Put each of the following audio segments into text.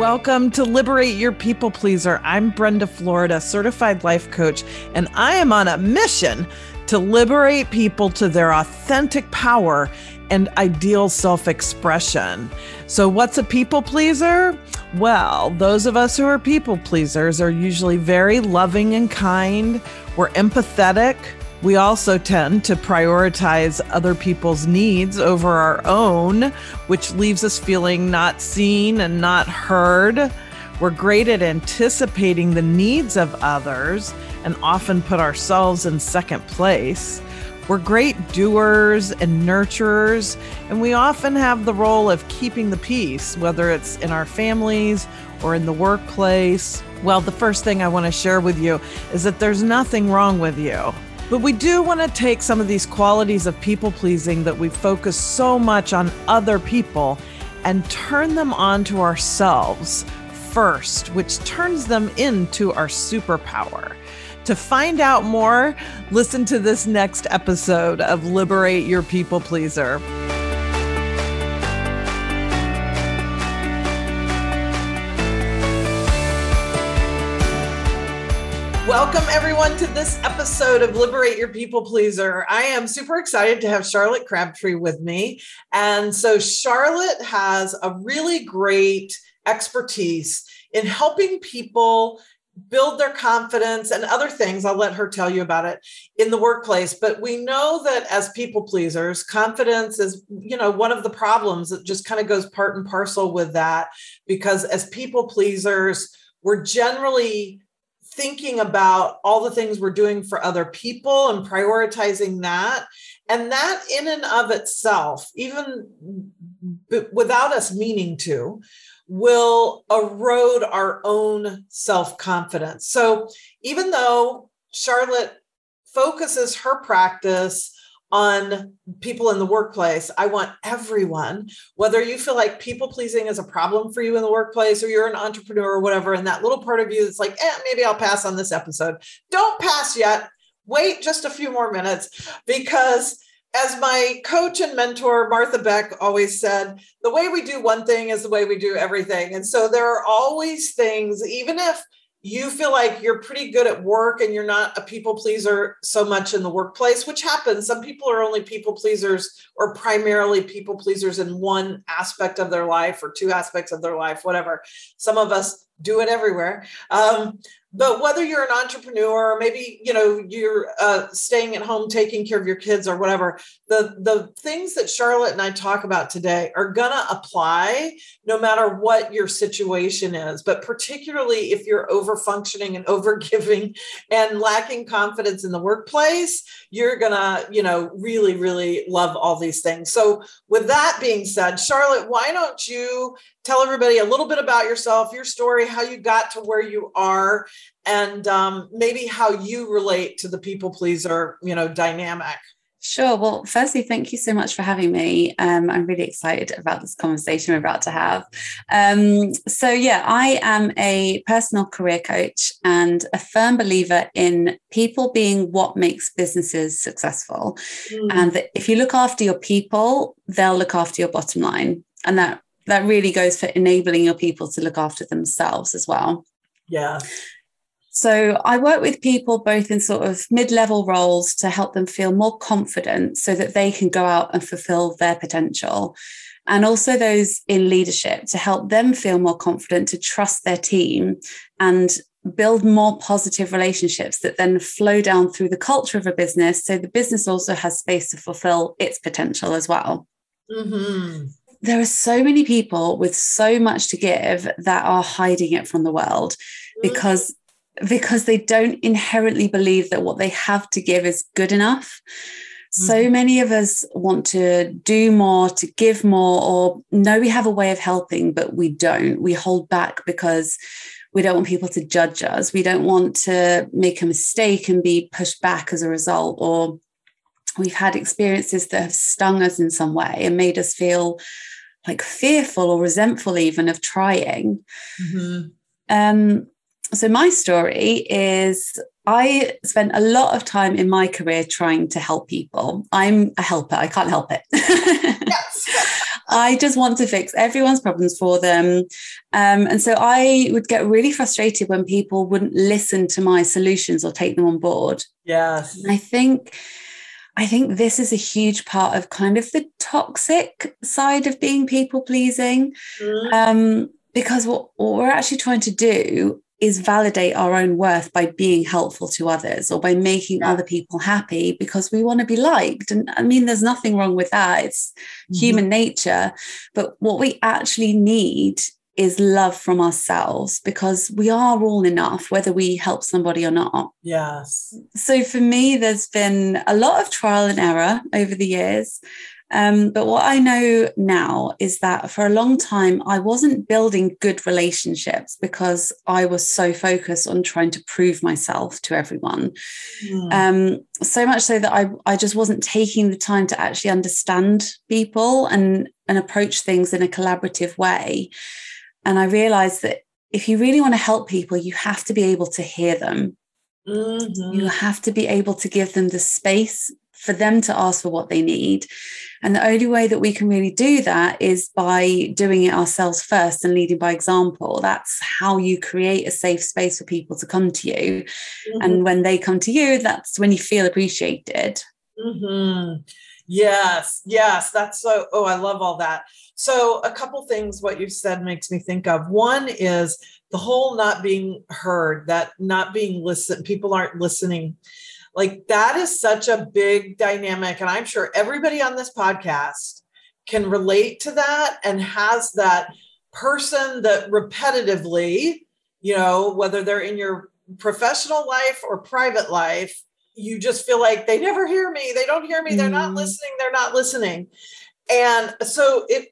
Welcome to Liberate Your People Pleaser. I'm Brenda Florida, certified life coach, and I am on a mission to liberate people to their authentic power and ideal self expression. So, what's a people pleaser? Well, those of us who are people pleasers are usually very loving and kind, we're empathetic. We also tend to prioritize other people's needs over our own, which leaves us feeling not seen and not heard. We're great at anticipating the needs of others and often put ourselves in second place. We're great doers and nurturers, and we often have the role of keeping the peace, whether it's in our families or in the workplace. Well, the first thing I want to share with you is that there's nothing wrong with you. But we do want to take some of these qualities of people pleasing that we focus so much on other people and turn them on to ourselves first, which turns them into our superpower. To find out more, listen to this next episode of Liberate Your People Pleaser. To this episode of Liberate Your People Pleaser. I am super excited to have Charlotte Crabtree with me. And so, Charlotte has a really great expertise in helping people build their confidence and other things. I'll let her tell you about it in the workplace. But we know that as people pleasers, confidence is, you know, one of the problems that just kind of goes part and parcel with that. Because as people pleasers, we're generally thinking about all the things we're doing for other people and prioritizing that. And that, in and of itself, even b- without us meaning to, will erode our own self confidence. So, even though Charlotte focuses her practice on people in the workplace. I want everyone, whether you feel like people pleasing is a problem for you in the workplace or you're an entrepreneur or whatever, and that little part of you that's like, eh, maybe I'll pass on this episode. Don't pass yet. Wait just a few more minutes because as my coach and mentor Martha Beck always said, the way we do one thing is the way we do everything. And so there are always things, even if you feel like you're pretty good at work and you're not a people pleaser so much in the workplace, which happens. Some people are only people pleasers or primarily people pleasers in one aspect of their life or two aspects of their life, whatever. Some of us do it everywhere. Um, but whether you're an entrepreneur or maybe you know you're uh, staying at home taking care of your kids or whatever the the things that charlotte and i talk about today are to apply no matter what your situation is. But particularly if you're over functioning and over giving and lacking confidence in the workplace you're to you know really really love all these things. So with that being said charlotte why don't you tell everybody a little bit about yourself your story how you got to where you are and um, maybe how you relate to the people pleaser, you know, dynamic. Sure. Well, firstly, thank you so much for having me. Um, I'm really excited about this conversation we're about to have. Um, so, yeah, I am a personal career coach and a firm believer in people being what makes businesses successful. Mm. And that if you look after your people, they'll look after your bottom line. And that that really goes for enabling your people to look after themselves as well. Yeah. So I work with people both in sort of mid level roles to help them feel more confident so that they can go out and fulfill their potential. And also those in leadership to help them feel more confident to trust their team and build more positive relationships that then flow down through the culture of a business. So the business also has space to fulfill its potential as well. Mm-hmm there are so many people with so much to give that are hiding it from the world mm. because because they don't inherently believe that what they have to give is good enough. So mm-hmm. many of us want to do more, to give more, or know we have a way of helping, but we don't. We hold back because we don't want people to judge us. We don't want to make a mistake and be pushed back as a result, or we've had experiences that have stung us in some way and made us feel like fearful or resentful even of trying. Mm-hmm. Um, so my story is I spent a lot of time in my career trying to help people. I'm a helper, I can't help it. yes. I just want to fix everyone's problems for them. Um, and so I would get really frustrated when people wouldn't listen to my solutions or take them on board. Yes. And I think I think this is a huge part of kind of the toxic side of being people pleasing. Mm-hmm. Um, because what, what we're actually trying to do is validate our own worth by being helpful to others or by making yeah. other people happy because we want to be liked. And I mean, there's nothing wrong with that. It's mm-hmm. human nature. But what we actually need is love from ourselves because we are all enough, whether we help somebody or not. Yes. So for me, there's been a lot of trial and error over the years. Um, but what I know now is that for a long time, I wasn't building good relationships because I was so focused on trying to prove myself to everyone. Mm. Um, so much so that I, I just wasn't taking the time to actually understand people and, and approach things in a collaborative way. And I realized that if you really want to help people, you have to be able to hear them. Mm-hmm. You have to be able to give them the space for them to ask for what they need. And the only way that we can really do that is by doing it ourselves first and leading by example. That's how you create a safe space for people to come to you. Mm-hmm. And when they come to you, that's when you feel appreciated. Mm-hmm. Yes, yes, that's so. Oh, I love all that. So, a couple things what you said makes me think of. One is the whole not being heard, that not being listened, people aren't listening. Like that is such a big dynamic. And I'm sure everybody on this podcast can relate to that and has that person that repetitively, you know, whether they're in your professional life or private life, you just feel like they never hear me. They don't hear me. They're not mm. listening. They're not listening. And so it,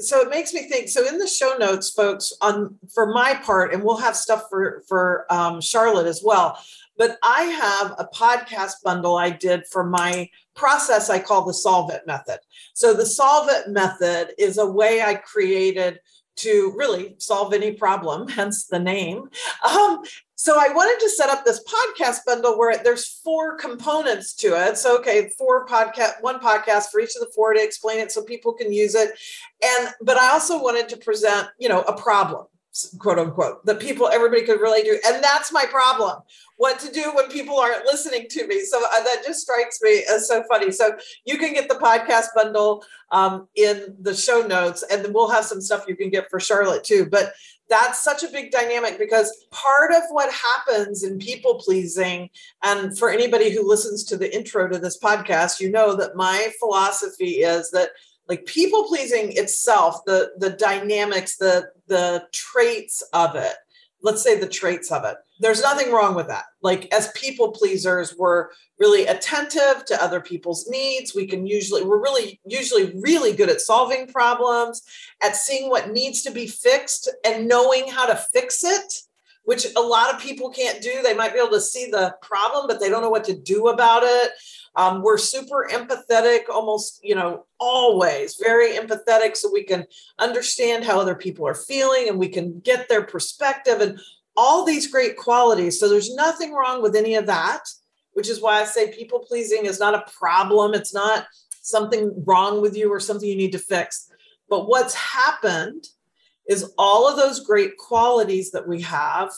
so it makes me think so in the show notes folks on for my part and we'll have stuff for for um, charlotte as well but I have a podcast bundle I did for my process I call the Solve It method. So the Solve It method is a way I created to really solve any problem, hence the name. Um, so I wanted to set up this podcast bundle where there's four components to it. So okay, four podcast, one podcast for each of the four to explain it so people can use it. And but I also wanted to present, you know, a problem quote unquote that people everybody could relate to. And that's my problem what to do when people aren't listening to me. So uh, that just strikes me as so funny. So you can get the podcast bundle um, in the show notes and then we'll have some stuff you can get for charlotte too. But that's such a big dynamic because part of what happens in people pleasing and for anybody who listens to the intro to this podcast you know that my philosophy is that like people pleasing itself the the dynamics the the traits of it. Let's say the traits of it. There's nothing wrong with that. Like as people pleasers we're really attentive to other people's needs. We can usually we're really usually really good at solving problems at seeing what needs to be fixed and knowing how to fix it which a lot of people can't do. They might be able to see the problem but they don't know what to do about it um, we're super empathetic, almost, you know, always very empathetic, so we can understand how other people are feeling and we can get their perspective and all these great qualities. So there's nothing wrong with any of that, which is why I say people pleasing is not a problem. It's not something wrong with you or something you need to fix. But what's happened is all of those great qualities that we have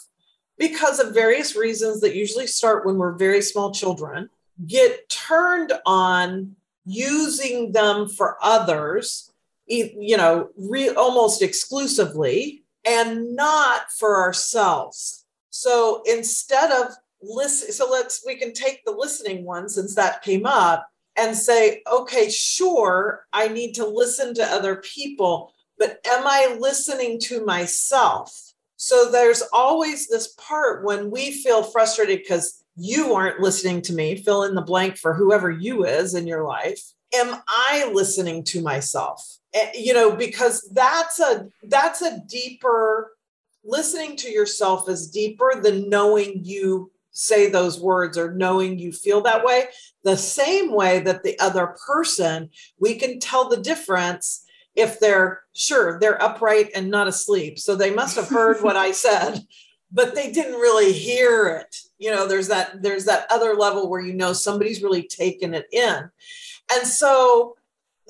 because of various reasons that usually start when we're very small children get turned on using them for others, you know, re- almost exclusively, and not for ourselves. So instead of listen, so let's we can take the listening one since that came up and say, okay, sure, I need to listen to other people, but am I listening to myself? So there's always this part when we feel frustrated because you aren't listening to me, fill in the blank for whoever you is in your life. Am I listening to myself? Eh, you know, because that's a that's a deeper listening to yourself is deeper than knowing you say those words or knowing you feel that way. The same way that the other person, we can tell the difference if they're sure they're upright and not asleep. So they must have heard what I said, but they didn't really hear it you know there's that there's that other level where you know somebody's really taken it in and so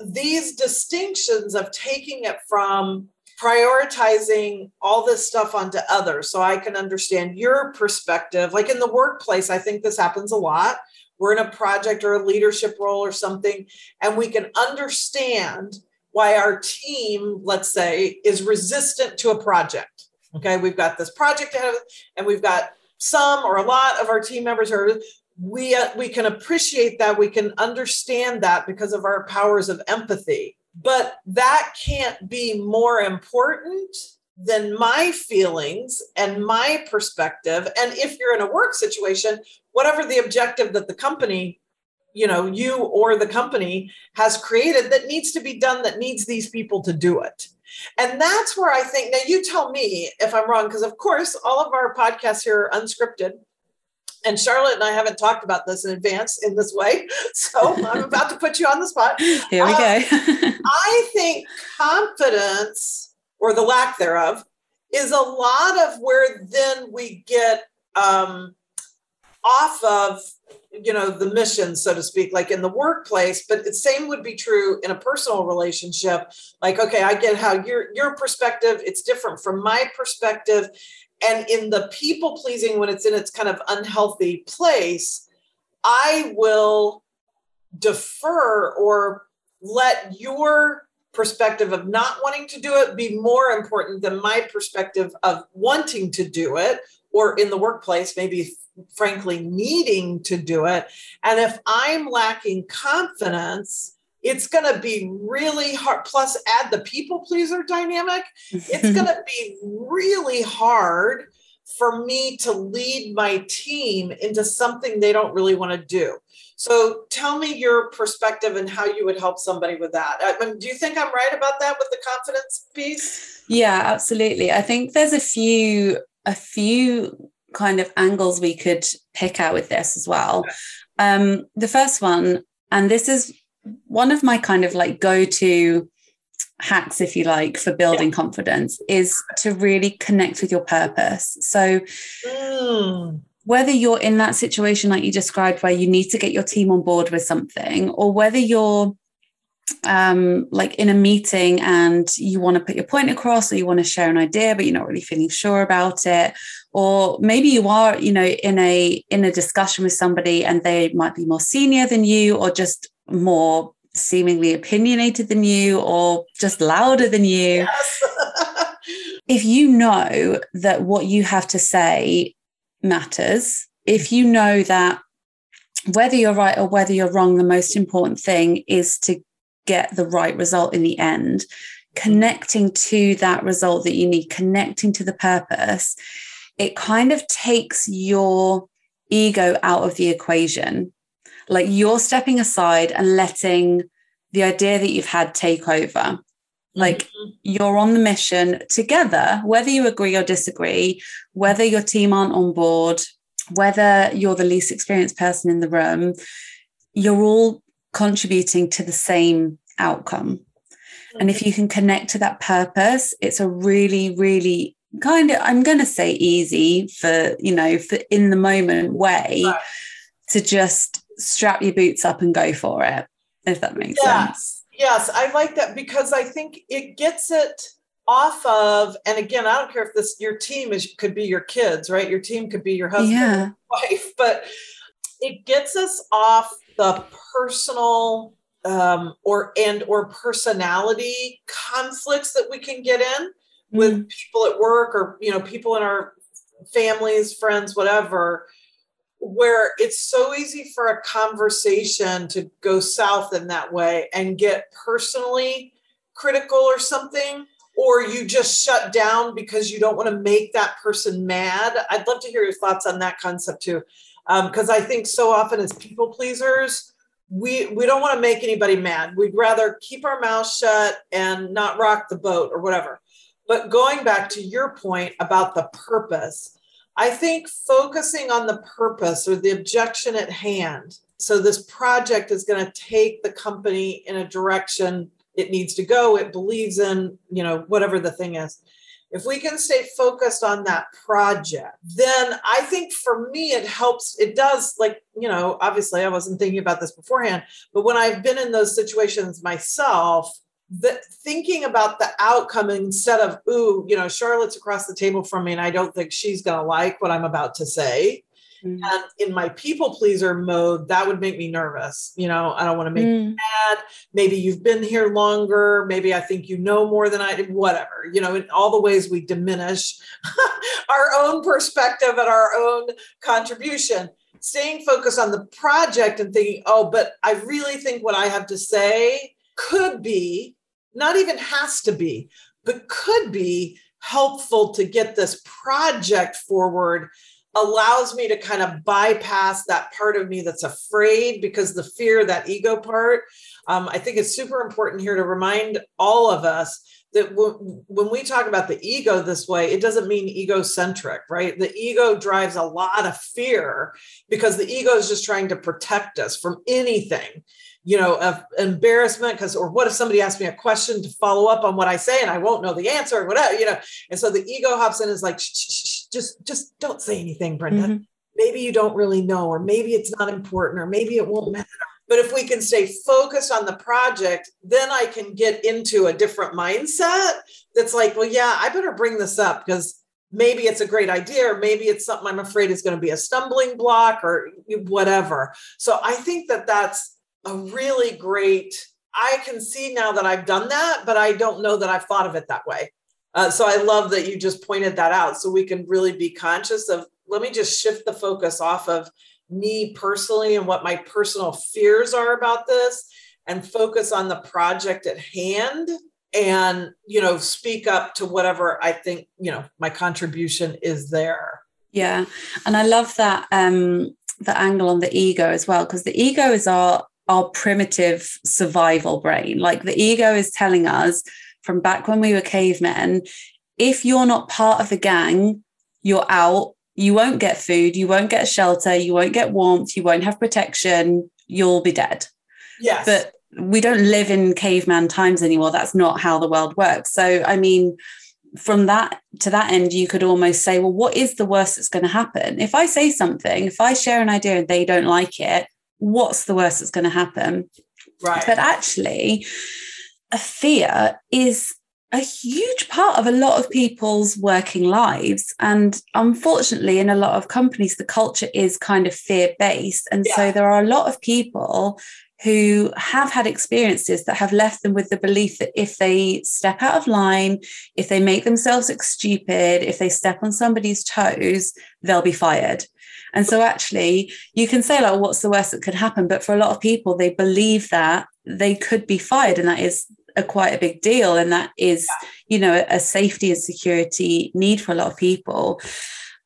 these distinctions of taking it from prioritizing all this stuff onto others so I can understand your perspective. Like in the workplace, I think this happens a lot. We're in a project or a leadership role or something, and we can understand why our team, let's say, is resistant to a project. Okay, we've got this project ahead of and we've got some or a lot of our team members are we uh, we can appreciate that we can understand that because of our powers of empathy. But that can't be more important than my feelings and my perspective. And if you're in a work situation whatever the objective that the company you know you or the company has created that needs to be done that needs these people to do it and that's where i think now you tell me if i'm wrong because of course all of our podcasts here are unscripted and Charlotte and I haven't talked about this in advance in this way. So I'm about to put you on the spot. Here we um, go. I think confidence or the lack thereof is a lot of where then we get um, off of you know the mission so to speak like in the workplace but the same would be true in a personal relationship. Like okay i get how your your perspective it's different from my perspective. And in the people pleasing when it's in its kind of unhealthy place i will defer or let your perspective of not wanting to do it be more important than my perspective of wanting to do it or in the workplace maybe frankly needing to do it and if i'm lacking confidence it's going to be really hard. Plus, add the people pleaser dynamic. It's going to be really hard for me to lead my team into something they don't really want to do. So, tell me your perspective and how you would help somebody with that. I mean, do you think I'm right about that with the confidence piece? Yeah, absolutely. I think there's a few a few kind of angles we could pick out with this as well. Um, the first one, and this is one of my kind of like go to hacks, if you like, for building yeah. confidence is to really connect with your purpose. So, mm. whether you're in that situation like you described, where you need to get your team on board with something, or whether you're um, like in a meeting and you want to put your point across or you want to share an idea but you're not really feeling sure about it or maybe you are you know in a in a discussion with somebody and they might be more senior than you or just more seemingly opinionated than you or just louder than you. Yes. if you know that what you have to say matters, if you know that whether you're right or whether you're wrong, the most important thing is to get the right result in the end, connecting to that result that you need, connecting to the purpose, it kind of takes your ego out of the equation like you're stepping aside and letting the idea that you've had take over. Like mm-hmm. you're on the mission together, whether you agree or disagree, whether your team aren't on board, whether you're the least experienced person in the room, you're all contributing to the same outcome. And if you can connect to that purpose, it's a really, really kind of, I'm going to say easy for, you know, for in the moment way right. to just strap your boots up and go for it, if that makes yes. sense. Yes, yes, I like that because I think it gets it off of, and again, I don't care if this your team is could be your kids, right? Your team could be your husband, yeah. wife, but it gets us off the personal um, or and or personality conflicts that we can get in mm. with people at work or you know people in our families, friends, whatever where it's so easy for a conversation to go south in that way and get personally critical or something or you just shut down because you don't want to make that person mad i'd love to hear your thoughts on that concept too because um, i think so often as people pleasers we we don't want to make anybody mad we'd rather keep our mouth shut and not rock the boat or whatever but going back to your point about the purpose I think focusing on the purpose or the objection at hand. So, this project is going to take the company in a direction it needs to go, it believes in, you know, whatever the thing is. If we can stay focused on that project, then I think for me, it helps. It does, like, you know, obviously I wasn't thinking about this beforehand, but when I've been in those situations myself, the thinking about the outcome instead of ooh you know charlotte's across the table from me and i don't think she's going to like what i'm about to say mm. and in my people pleaser mode that would make me nervous you know i don't want to make mm. you mad maybe you've been here longer maybe i think you know more than i did whatever you know in all the ways we diminish our own perspective and our own contribution staying focused on the project and thinking oh but i really think what i have to say could be not even has to be, but could be helpful to get this project forward allows me to kind of bypass that part of me that's afraid because the fear, that ego part. Um, I think it's super important here to remind all of us that w- when we talk about the ego this way, it doesn't mean egocentric, right? The ego drives a lot of fear because the ego is just trying to protect us from anything you know, of embarrassment because, or what if somebody asks me a question to follow up on what I say and I won't know the answer or whatever, you know? And so the ego hops in is like, shh, shh, shh, just, just don't say anything, Brenda. Mm-hmm. Maybe you don't really know, or maybe it's not important, or maybe it won't matter. But if we can stay focused on the project, then I can get into a different mindset that's like, well, yeah, I better bring this up because maybe it's a great idea or maybe it's something i'm afraid is going to be a stumbling block or whatever so i think that that's a really great i can see now that i've done that but i don't know that i've thought of it that way uh, so i love that you just pointed that out so we can really be conscious of let me just shift the focus off of me personally and what my personal fears are about this and focus on the project at hand and you know speak up to whatever i think you know my contribution is there yeah and i love that um the angle on the ego as well because the ego is our our primitive survival brain. Like the ego is telling us from back when we were cavemen if you're not part of the gang, you're out. You won't get food, you won't get shelter, you won't get warmth, you won't have protection, you'll be dead. Yes. But we don't live in caveman times anymore. That's not how the world works. So, I mean, from that to that end, you could almost say, well, what is the worst that's going to happen? If I say something, if I share an idea and they don't like it, what's the worst that's going to happen? Right. But actually, a fear is a huge part of a lot of people's working lives. And unfortunately, in a lot of companies, the culture is kind of fear based. And yeah. so there are a lot of people who have had experiences that have left them with the belief that if they step out of line, if they make themselves look stupid, if they step on somebody's toes, they'll be fired. And so actually, you can say, like, what's the worst that could happen? But for a lot of people, they believe that they could be fired. And that is a quite a big deal. And that is, you know, a safety and security need for a lot of people.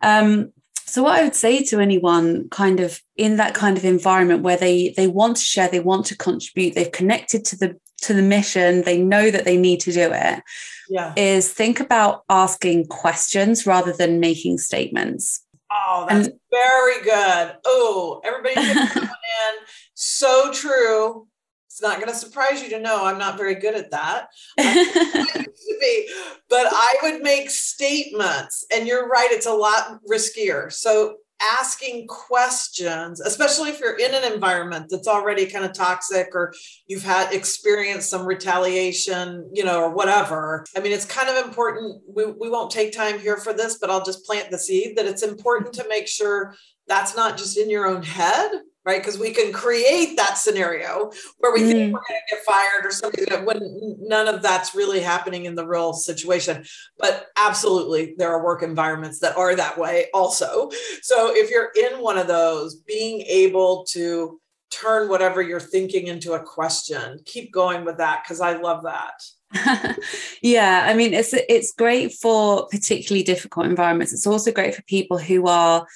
Um, so what I would say to anyone kind of in that kind of environment where they they want to share, they want to contribute, they've connected to the to the mission, they know that they need to do it. Yeah. Is think about asking questions rather than making statements. Oh, that's and, very good. Oh, everybody in. So true. It's not going to surprise you to know I'm not very good at that. I to be, but I would make statements, and you're right. It's a lot riskier. So asking questions, especially if you're in an environment that's already kind of toxic or you've had experienced some retaliation, you know, or whatever. I mean, it's kind of important. We, we won't take time here for this, but I'll just plant the seed that it's important to make sure that's not just in your own head, right? Because we can create that scenario where we mm. think we're going to get fired or something when none of that's really happening in the real situation. But absolutely, there are work environments that are that way also. So if you're in one of those, being able to turn whatever you're thinking into a question, keep going with that because I love that. yeah, I mean it's it's great for particularly difficult environments. It's also great for people who are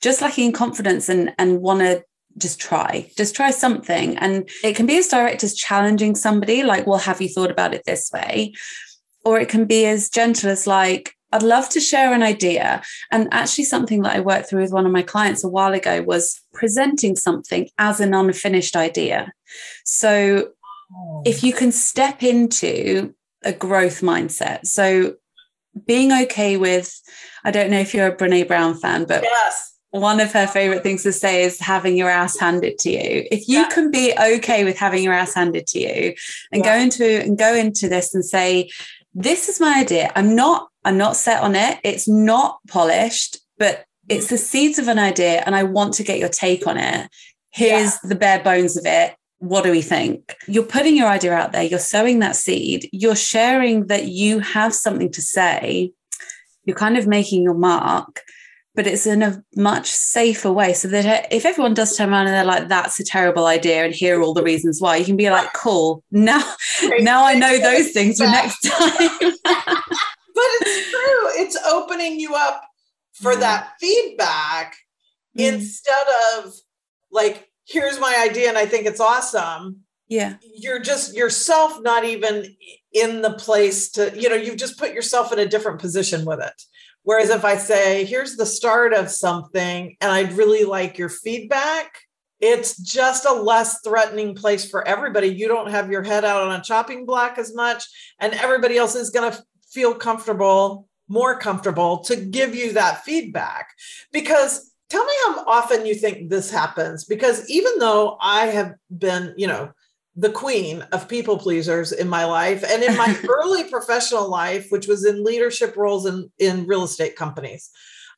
just lacking confidence and and want to just try just try something and it can be as direct as challenging somebody like well have you thought about it this way or it can be as gentle as like I'd love to share an idea. And actually, something that I worked through with one of my clients a while ago was presenting something as an unfinished idea. So, oh. if you can step into a growth mindset, so being okay with, I don't know if you're a Brene Brown fan, but yes one of her favorite things to say is having your ass handed to you. If you yeah. can be okay with having your ass handed to you and yeah. go into and go into this and say, this is my idea. I'm not, I'm not set on it. It's not polished, but it's the seeds of an idea and I want to get your take on it. Here's yeah. the bare bones of it. What do we think? You're putting your idea out there, you're sowing that seed, you're sharing that you have something to say, you're kind of making your mark but it's in a much safer way. So that if everyone does turn around and they're like that's a terrible idea and here are all the reasons why you can be like cool now now i know those things for next time. But it's true. It's opening you up for that feedback mm. instead of like here's my idea and i think it's awesome. Yeah. You're just yourself not even in the place to you know you've just put yourself in a different position with it Whereas if I say, here's the start of something and I'd really like your feedback, it's just a less threatening place for everybody. You don't have your head out on a chopping block as much, and everybody else is going to feel comfortable, more comfortable to give you that feedback. Because tell me how often you think this happens. Because even though I have been, you know, the queen of people pleasers in my life and in my early professional life which was in leadership roles in, in real estate companies.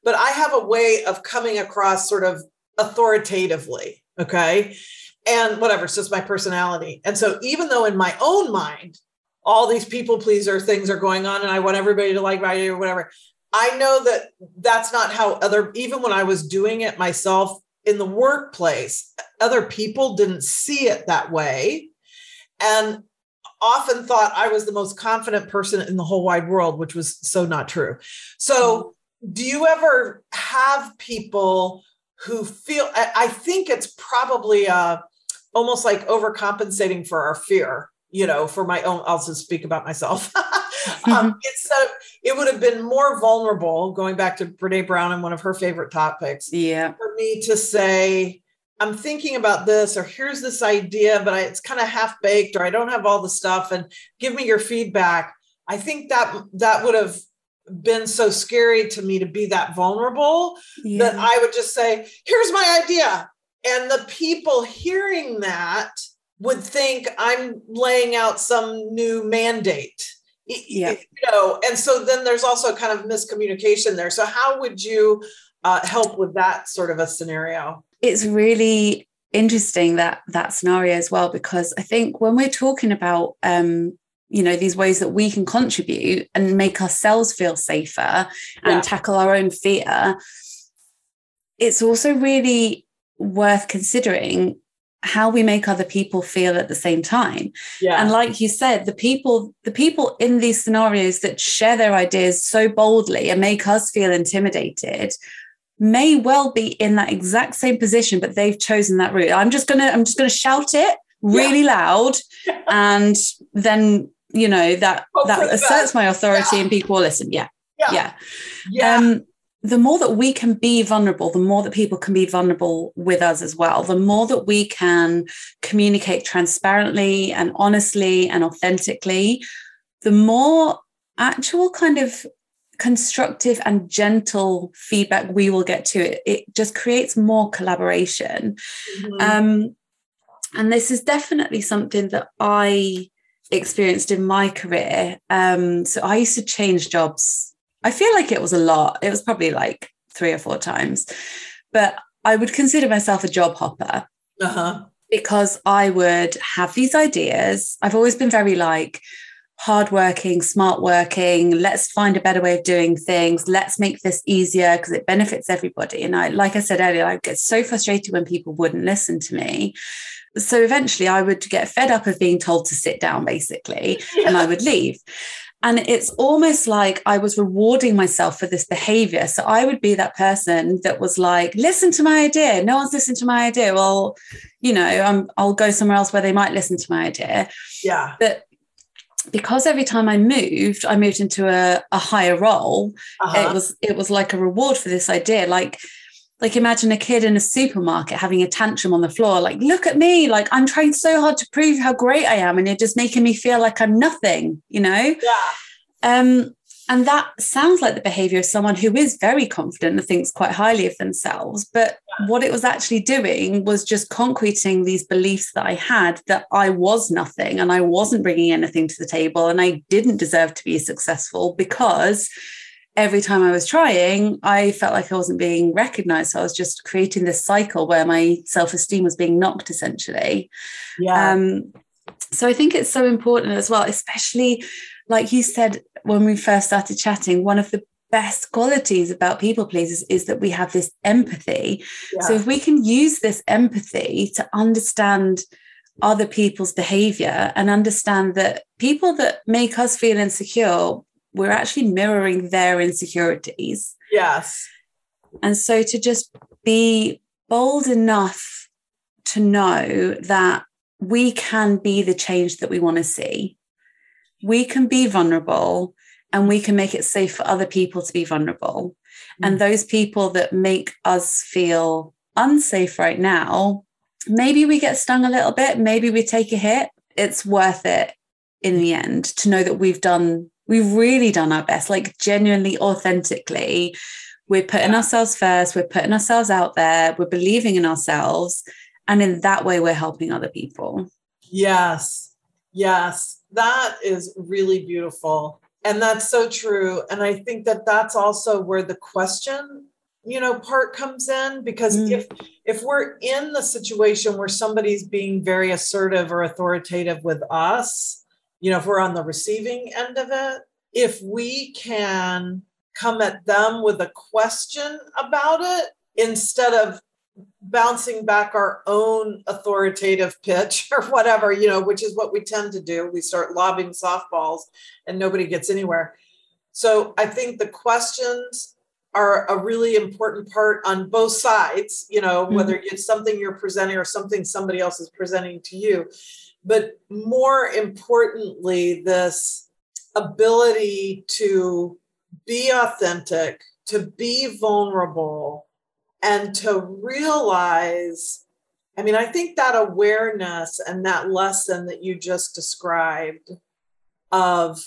But i have a way of coming across sort of authoritatively okay? And whatever it's just my personality. And so even though in my own mind all these people pleaser things are going on and i want everybody to like my or whatever i know that that's not how other even when i was doing it myself in the workplace, other people didn't see it that way and often thought I was the most confident person in the whole wide world, which was so not true. So, do you ever have people who feel, I think it's probably uh, almost like overcompensating for our fear, you know, for my own, I'll just speak about myself. um, of it would have been more vulnerable going back to brene brown and one of her favorite topics yeah. for me to say i'm thinking about this or here's this idea but I, it's kind of half baked or i don't have all the stuff and give me your feedback. I think that that would have been so scary to me to be that vulnerable yeah. that i would just say here's my idea. And the people hearing that would think i'm laying out some new mandate yeah. you know and so then there's also kind of miscommunication there. So how would you uh, help with that sort of a scenario? It's really interesting that that scenario as well because i think when we're talking about um you know these ways that we can contribute and make ourselves feel safer and tackle our own fear it's also really worth considering how we make other people feel at the same time. Yeah. and like you said the people the people in these scenarios that share their ideas so boldly and make us feel intimidated may well be in that exact same position but they've chosen that route. I'm just gonna i'm just gonna shout it really yeah. loud and then you know that that asserts my authority yeah. and people will listen. Yeah. Yeah. Yeah, um the more that we can be vulnerable, the more that people can be vulnerable with us as well, the more that we can communicate transparently and honestly and authentically, the more actual kind of constructive and gentle feedback we will get to it. It just creates more collaboration. Mm-hmm. Um, and this is definitely something that I experienced in my career. Um, so I used to change jobs I feel like it was a lot. It was probably like three or four times. But I would consider myself a job hopper. Uh-huh. Because I would have these ideas. I've always been very like hardworking, smart working. Let's find a better way of doing things. Let's make this easier because it benefits everybody. And I, like I said earlier, I get so frustrated when people wouldn't listen to me. So eventually I would get fed up of being told to sit down, basically, yeah. and I would leave. And it's almost like I was rewarding myself for this behavior. So I would be that person that was like, listen to my idea. No one's listening to my idea. Well, you know, I'm, I'll go somewhere else where they might listen to my idea. Yeah. But because every time I moved, I moved into a, a higher role. Uh-huh. It was it was like a reward for this idea. Like like imagine a kid in a supermarket having a tantrum on the floor like look at me like i'm trying so hard to prove how great i am and you're just making me feel like i'm nothing you know yeah um And that sounds like the behavior of someone who is very confident and thinks quite highly of themselves. But yeah. what it was actually doing was just concreting these beliefs that I had that I was nothing and I wasn't bringing anything to the table and I didn't deserve to be successful because every time I was trying, I felt like I wasn't being recognized. So I was just creating this cycle where my self esteem was being knocked essentially. Yeah. Um, so I think it's so important as well, especially like you said when we first started chatting, one of the best qualities about people pleasers is that we have this empathy. Yeah. So if we can use this empathy to understand other people's behavior and understand that people that make us feel insecure, we're actually mirroring their insecurities. Yes. And so to just be bold enough to know that we can be the change that we want to see. We can be vulnerable and we can make it safe for other people to be vulnerable. Mm-hmm. And those people that make us feel unsafe right now, maybe we get stung a little bit, maybe we take a hit. It's worth it in the end to know that we've done, we've really done our best, like genuinely, authentically. We're putting yeah. ourselves first, we're putting ourselves out there, we're believing in ourselves. And in that way, we're helping other people. Yes. Yes. That is really beautiful. And that's so true. And I think that that's also where the question you know part comes in because mm. if if we're in the situation where somebody's being very assertive or authoritative with us you know if we're on the receiving end of it if we can come at them with a question about it instead of bouncing back our own authoritative pitch or whatever, you know, which is what we tend to do. We start lobbing softballs and nobody gets anywhere. So I think the questions are a really important part on both sides, you know, mm-hmm. whether it's something you're presenting or something somebody else is presenting to you. But more importantly, this ability to be authentic, to be vulnerable, and to realize I mean, I think that awareness and that lesson that you just described of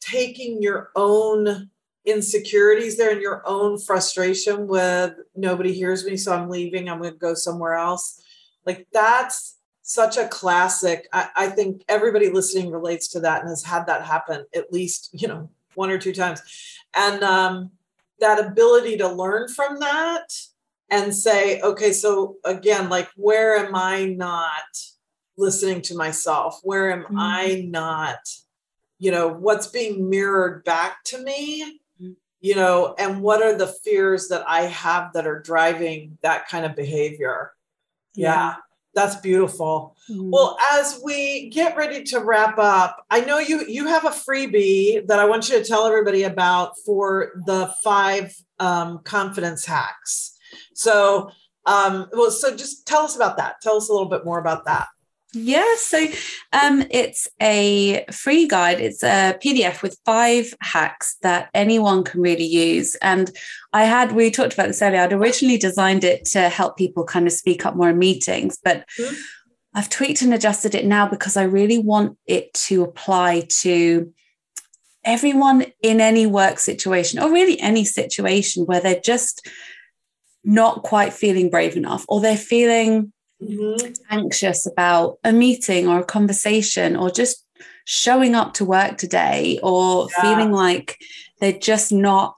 taking your own insecurities there and your own frustration with nobody hears me, so I'm leaving, I'm going to go somewhere else. Like, that's such a classic. I, I think everybody listening relates to that and has had that happen at least, you know, one or two times. And um, that ability to learn from that and say, okay, so again, like, where am I not listening to myself? Where am mm-hmm. I not, you know, what's being mirrored back to me? Mm-hmm. You know, and what are the fears that I have that are driving that kind of behavior? yeah. yeah that's beautiful. Mm-hmm. Well, as we get ready to wrap up, I know you you have a freebie that I want you to tell everybody about for the five um, confidence hacks. So, um, well, so just tell us about that. Tell us a little bit more about that. Yeah, so um, it's a free guide. It's a PDF with five hacks that anyone can really use. And I had, we talked about this earlier, I'd originally designed it to help people kind of speak up more in meetings, but mm-hmm. I've tweaked and adjusted it now because I really want it to apply to everyone in any work situation or really any situation where they're just not quite feeling brave enough or they're feeling mm-hmm. anxious about a meeting or a conversation or just showing up to work today or yeah. feeling like they're just not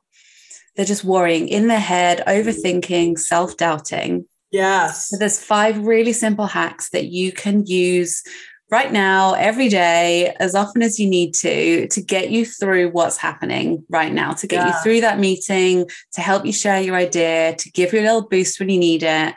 they're just worrying in their head overthinking self-doubting yes so there's five really simple hacks that you can use right now, every day, as often as you need to, to get you through what's happening right now, to get yeah. you through that meeting, to help you share your idea, to give you a little boost when you need it.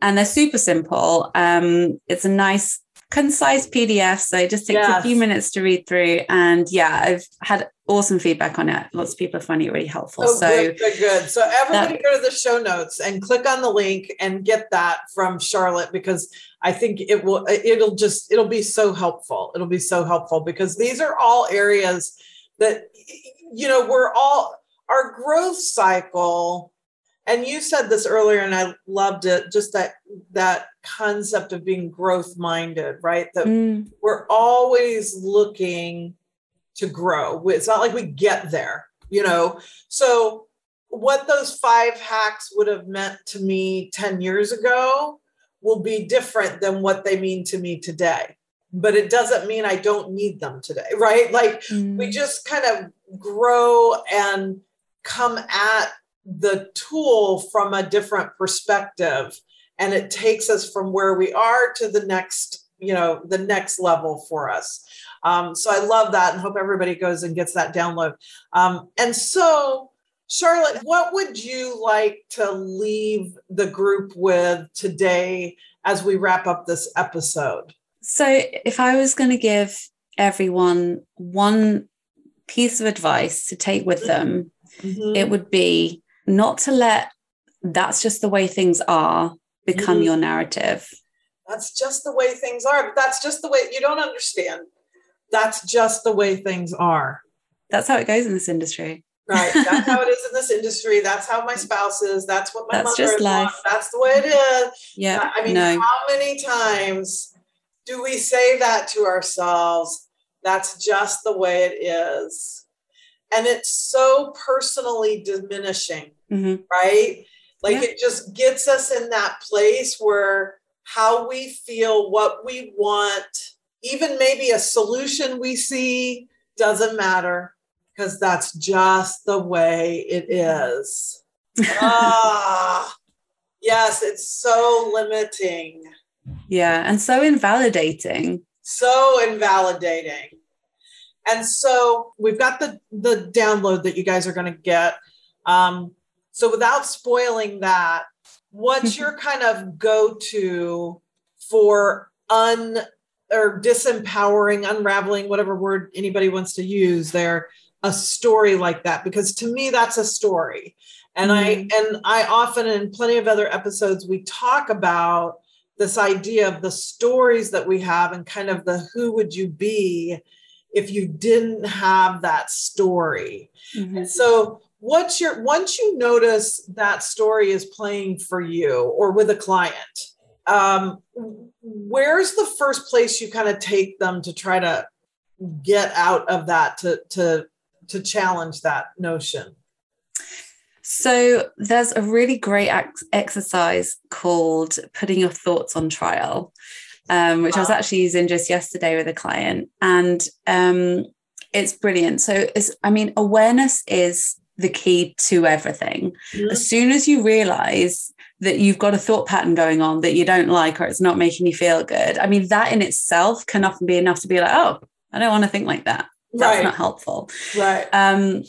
And they're super simple. Um, it's a nice concise PDF. So it just takes yes. a few minutes to read through. And yeah, I've had awesome feedback on it. Lots of people are finding it really helpful. Oh, so good, good, good. So everybody that, go to the show notes and click on the link and get that from Charlotte because I think it will it'll just it'll be so helpful. It'll be so helpful because these are all areas that you know we're all our growth cycle and you said this earlier and i loved it just that that concept of being growth minded right? That mm. we're always looking to grow. It's not like we get there you know? So what those five hacks would have meant to me 10 years ago will be different than what they mean to me today. But it doesn't mean i don't need them today right? Like mm. we just kind of grow and come at the tool from a different perspective and it takes us from where we are to the next you know the next level for us. Um, so i love that and hope everybody goes and gets that download. Um, and so charlotte what would you like to leave the group with today as we wrap up this episode? So if i was going to give everyone one piece of advice to take with them mm-hmm. it would be not to let that's just the way things are become mm-hmm. your narrative. That's just the way things are. That's just the way you don't understand. That's just the way things are. That's how it goes in this industry. Right. That's how it is in this industry. That's how my spouse is. That's what my That's mother just is. Life. That's the way it is. Yeah. I mean, no. how many times do we say that to ourselves? That's just the way it is. And it's so personally diminishing, mm-hmm. right? Like yeah. it just gets us in that place where how we feel, what we want, even maybe a solution we see doesn't matter because that's just the way it is. ah, yes, it's so limiting. Yeah, and so invalidating. So invalidating. And so we've got the the download that you guys are going to get. Um, so without spoiling that, what's your kind of go-to for un or disempowering, unraveling, whatever word anybody wants to use there, a story like that? Because to me, that's a story. And mm-hmm. I and I often in plenty of other episodes we talk about this idea of the stories that we have and kind of the who would you be if you didn't have that story. Mm-hmm. So what's your once you notice that story is playing for you or with a client um, where's the first place you kind of take them to try to get out of that to to to challenge that notion so there's a really great ex- exercise called putting your thoughts on trial um, which wow. i was actually using just yesterday with a client and um, it's brilliant so it's i mean awareness is the key to everything. Mm-hmm. As soon as you realize that you've got a thought pattern going on that you don't like or it's not making you feel good, I mean, that in itself can often be enough to be like, oh, I don't want to think like that. That's right. not helpful. Right. Um,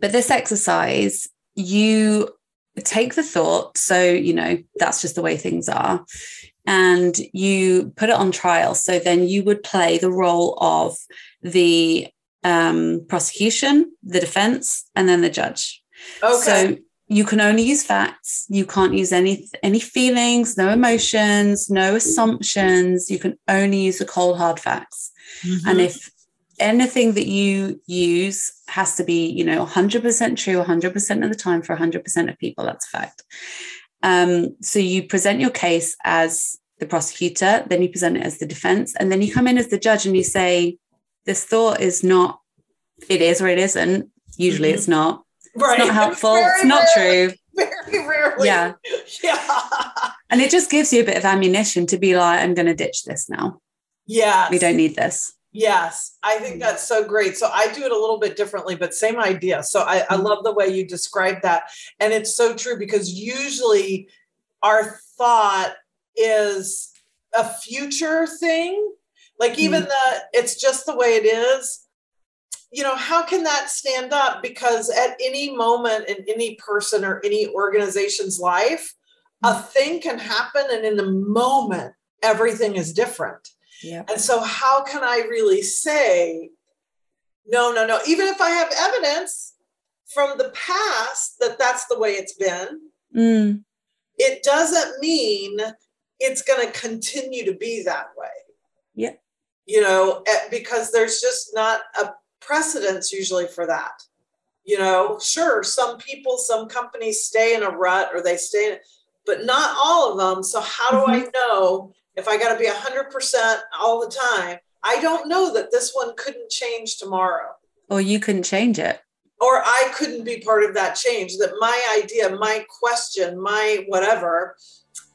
but this exercise, you take the thought, so you know that's just the way things are, and you put it on trial. So then you would play the role of the um, prosecution, the defense, and then the judge. Okay. So you can only use facts. You can't use any any feelings, no emotions, no assumptions. You can only use the cold hard facts. Mm-hmm. And if anything that you use has to be, you know, 100% true 100% of the time for 100% of people, that's a fact. Um, so you present your case as the prosecutor, then you present it as the defense, and then you come in as the judge and you say, this thought is not, it is or it isn't. Usually mm-hmm. it's not. Right. It's not helpful. It's, it's not rarely, true. Very rarely. Yeah. Yeah. And it just gives you a bit of ammunition to be like, I'm going to ditch this now. Yeah. We don't need this. Yes, I think that's so great. So I do it a little bit differently, but same idea. So I, I, mm-hmm. love the way you describe that. And it's so true because usually our thought is a future thing like even mm. the it's just the way it is. You know, how can that stand up? Because at any moment in any person or any organization's life, mm. a thing can happen, and in the moment, everything is different. Yeah. And so, how can I really say, no, no, no? Even if I have evidence from the past that that's the way it's been, mm. it doesn't mean it's going to continue to be that way. Yeah you know, eh, because there's just not a precedence usually for that. You know, sure, some people, some companies stay in a rut or they stay in, but not all of them. So how do mm-hmm. I know if I got to be 100% all the time? I don't know that this one couldn't change tomorrow. Or you couldn't change it. or I couldn't be part of that change, that my idea, my question, my whatever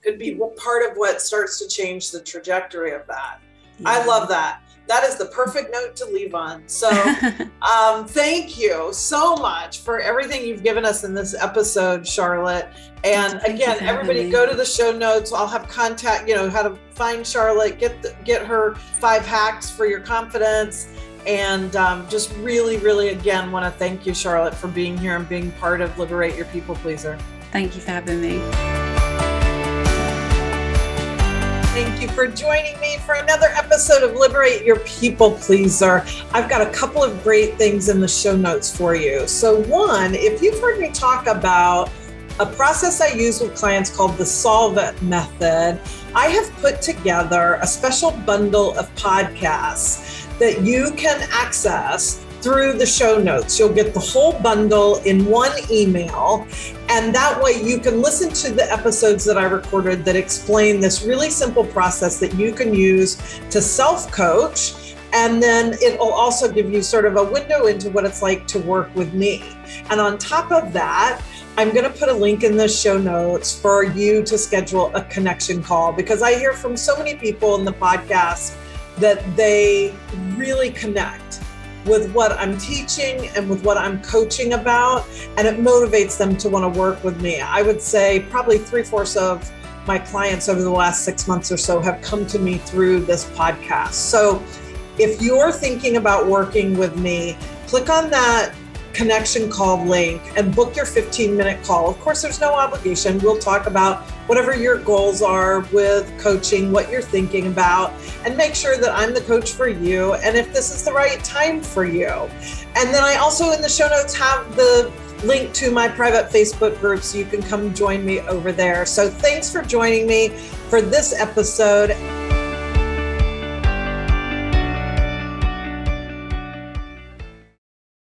could be part of what starts to change the trajectory of that. Yeah. I love that. That is the perfect note to leave on. So, um, thank you so much for everything you've given us in this episode, Charlotte. And thank again, everybody go to the show notes. I'll have contact, you know, how to find Charlotte, get the, get her five hacks for your confidence and um, just really, really, again, want to thank you, Charlotte, for being here and being part of Liberate Your People Pleaser. Thank you for having me. Thank you for joining me for another episode of Liberate Your People Pleaser. I've got a couple of great things in the show notes for you. So, one, if you've heard me talk about a process I use with clients called the Solve It method, I have put together a special bundle of podcasts that you can access through the show notes. You'll get the whole bundle in one email. And that way you can listen to the episodes that I recorded that explain this really simple process that you can use to self coach. And then it will also give you sort of a window into what it's like to work with me. And on top of that, I'm going to put a link in the show notes for you to schedule a connection call because I hear from so many people in the podcast that they really connect with what I'm teaching and with what I'm coaching about, and it motivates them to want to work with me. I would say probably three fourths of my clients over the last six months or so have come to me through this podcast. So if you're thinking about working with me, click on that connection call link and book your 15 minute call. Of course, there's no obligation. We'll talk about whatever your goals are with coaching, what you're thinking about, and make sure that I'm the coach for you and if this is the right time for you. And then I also in the show notes have the link to my private Facebook group so you can come join me over there. So thanks for joining me for this episode.